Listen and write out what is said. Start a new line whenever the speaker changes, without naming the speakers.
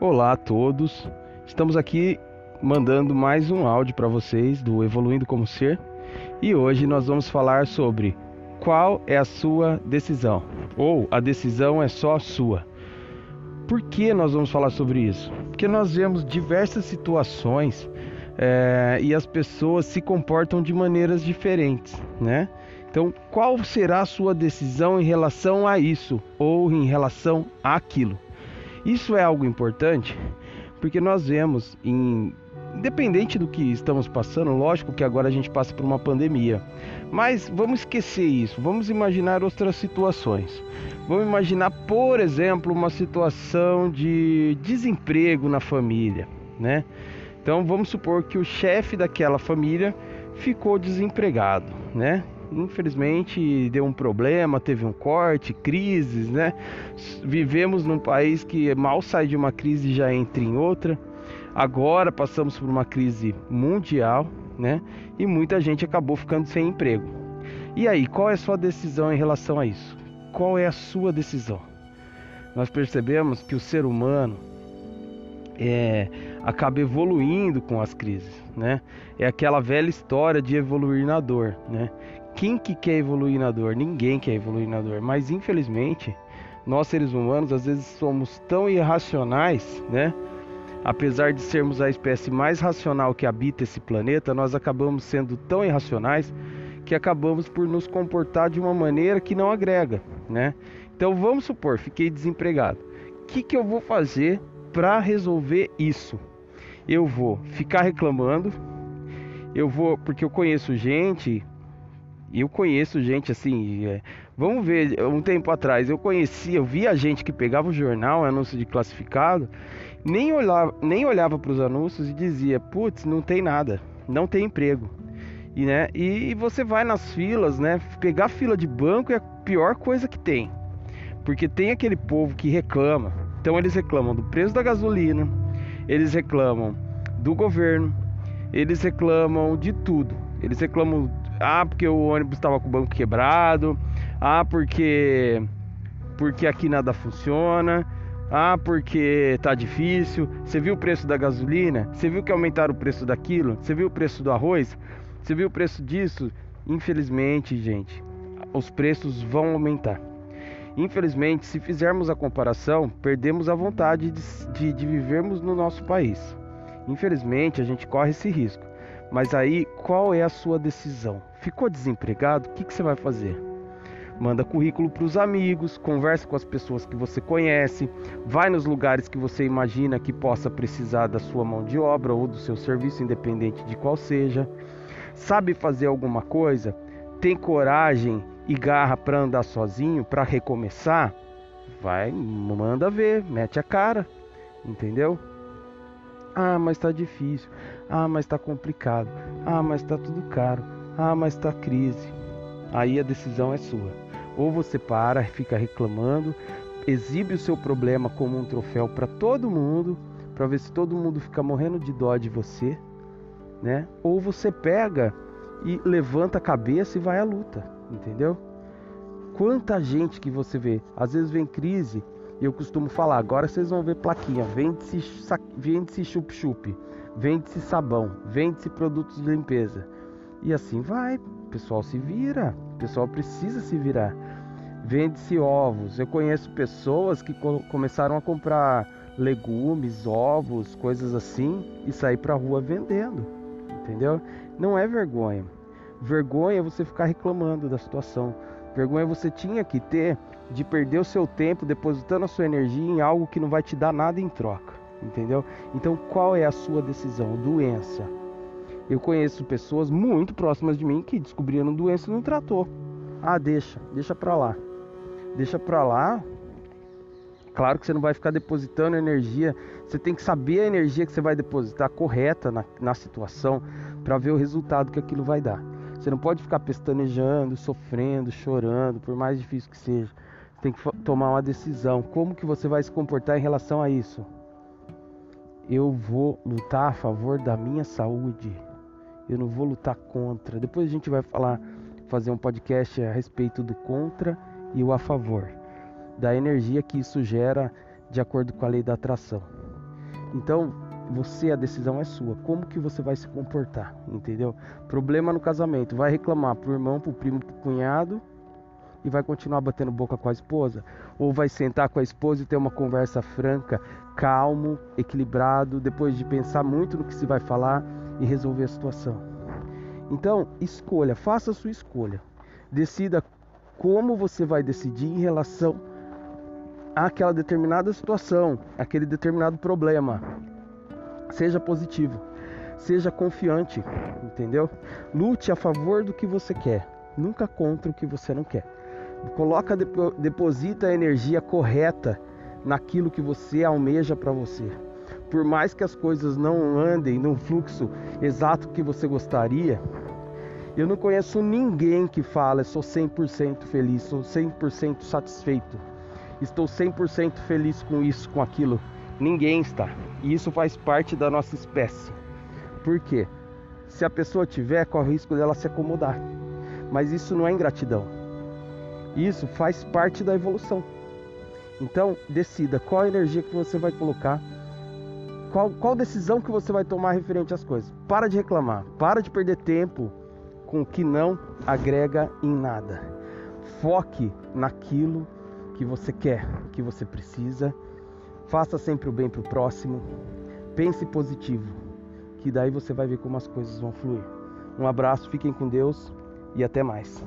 Olá a todos. Estamos aqui mandando mais um áudio para vocês do Evoluindo como Ser. E hoje nós vamos falar sobre qual é a sua decisão ou a decisão é só sua. Por que nós vamos falar sobre isso? Porque nós vemos diversas situações é, e as pessoas se comportam de maneiras diferentes, né? Então, qual será a sua decisão em relação a isso ou em relação àquilo? Isso é algo importante porque nós vemos, em, independente do que estamos passando, lógico que agora a gente passa por uma pandemia, mas vamos esquecer isso, vamos imaginar outras situações. Vamos imaginar, por exemplo, uma situação de desemprego na família, né? Então vamos supor que o chefe daquela família ficou desempregado, né? Infelizmente deu um problema, teve um corte, crises, né? Vivemos num país que mal sai de uma crise e já entra em outra. Agora passamos por uma crise mundial, né? E muita gente acabou ficando sem emprego. E aí, qual é a sua decisão em relação a isso? Qual é a sua decisão? Nós percebemos que o ser humano é, acaba evoluindo com as crises, né? É aquela velha história de evoluir na dor, né? Quem que quer evoluir na dor? Ninguém quer evoluir na dor, mas infelizmente nós seres humanos às vezes somos tão irracionais, né? Apesar de sermos a espécie mais racional que habita esse planeta, nós acabamos sendo tão irracionais que acabamos por nos comportar de uma maneira que não agrega, né? Então vamos supor, fiquei desempregado. O que, que eu vou fazer para resolver isso? Eu vou ficar reclamando, eu vou, porque eu conheço gente eu conheço gente assim. É, vamos ver, um tempo atrás eu conhecia, eu via gente que pegava o jornal, anúncio de classificado, nem olhava, nem olhava para os anúncios e dizia: putz, não tem nada, não tem emprego. E, né, e você vai nas filas, né? Pegar fila de banco é a pior coisa que tem. Porque tem aquele povo que reclama. Então eles reclamam do preço da gasolina, eles reclamam do governo, eles reclamam de tudo. Eles reclamam ah, porque o ônibus estava com o banco quebrado. Ah, porque porque aqui nada funciona. Ah, porque tá difícil. Você viu o preço da gasolina? Você viu que aumentaram o preço daquilo? Você viu o preço do arroz? Você viu o preço disso? Infelizmente, gente, os preços vão aumentar. Infelizmente, se fizermos a comparação, perdemos a vontade de, de, de vivermos no nosso país. Infelizmente, a gente corre esse risco. Mas aí, qual é a sua decisão? Ficou desempregado? O que, que você vai fazer? Manda currículo para os amigos, conversa com as pessoas que você conhece, vai nos lugares que você imagina que possa precisar da sua mão de obra ou do seu serviço, independente de qual seja. Sabe fazer alguma coisa? Tem coragem e garra para andar sozinho, para recomeçar? Vai, manda ver, mete a cara, entendeu? Ah, mas está difícil. Ah, mas está complicado. Ah, mas está tudo caro. Ah, mas está crise. Aí a decisão é sua. Ou você para, fica reclamando, exibe o seu problema como um troféu para todo mundo, para ver se todo mundo fica morrendo de dó de você, né? Ou você pega e levanta a cabeça e vai à luta, entendeu? Quanta gente que você vê, às vezes vem crise, e eu costumo falar, agora vocês vão ver plaquinha, vende-se vende chup-chup, vende-se sabão, vende-se produtos de limpeza. E assim vai, o pessoal se vira, o pessoal precisa se virar. Vende-se ovos. Eu conheço pessoas que começaram a comprar legumes, ovos, coisas assim e sair para rua vendendo. Entendeu? Não é vergonha. Vergonha é você ficar reclamando da situação. Vergonha você tinha que ter de perder o seu tempo depositando a sua energia em algo que não vai te dar nada em troca, entendeu? Então, qual é a sua decisão? Doença. Eu conheço pessoas muito próximas de mim que descobriram doença e não tratou. Ah, deixa, deixa pra lá. Deixa pra lá. Claro que você não vai ficar depositando energia. Você tem que saber a energia que você vai depositar correta na, na situação para ver o resultado que aquilo vai dar. Você não pode ficar pestanejando, sofrendo, chorando, por mais difícil que seja. Você tem que tomar uma decisão. Como que você vai se comportar em relação a isso? Eu vou lutar a favor da minha saúde. Eu não vou lutar contra. Depois a gente vai falar, fazer um podcast a respeito do contra e o a favor, da energia que isso gera de acordo com a lei da atração. Então, você a decisão é sua. Como que você vai se comportar, entendeu? Problema no casamento, vai reclamar pro irmão, pro primo, pro cunhado e vai continuar batendo boca com a esposa? Ou vai sentar com a esposa e ter uma conversa franca, calmo, equilibrado, depois de pensar muito no que se vai falar e resolver a situação? Então, escolha, faça a sua escolha. Decida como você vai decidir em relação àquela determinada situação, aquele determinado problema. Seja positivo, seja confiante, entendeu? Lute a favor do que você quer, nunca contra o que você não quer. Coloca, deposita a energia correta naquilo que você almeja para você. Por mais que as coisas não andem no fluxo exato que você gostaria, eu não conheço ninguém que fala, sou 100% feliz, sou 100% satisfeito. Estou 100% feliz com isso, com aquilo. Ninguém está. E isso faz parte da nossa espécie. Por quê? Se a pessoa tiver, corre o risco dela se acomodar. Mas isso não é ingratidão. Isso faz parte da evolução. Então, decida qual energia que você vai colocar, qual, qual decisão que você vai tomar referente às coisas. Para de reclamar, para de perder tempo com o que não agrega em nada. Foque naquilo que você quer, que você precisa. Faça sempre o bem para o próximo. Pense positivo, que daí você vai ver como as coisas vão fluir. Um abraço, fiquem com Deus e até mais.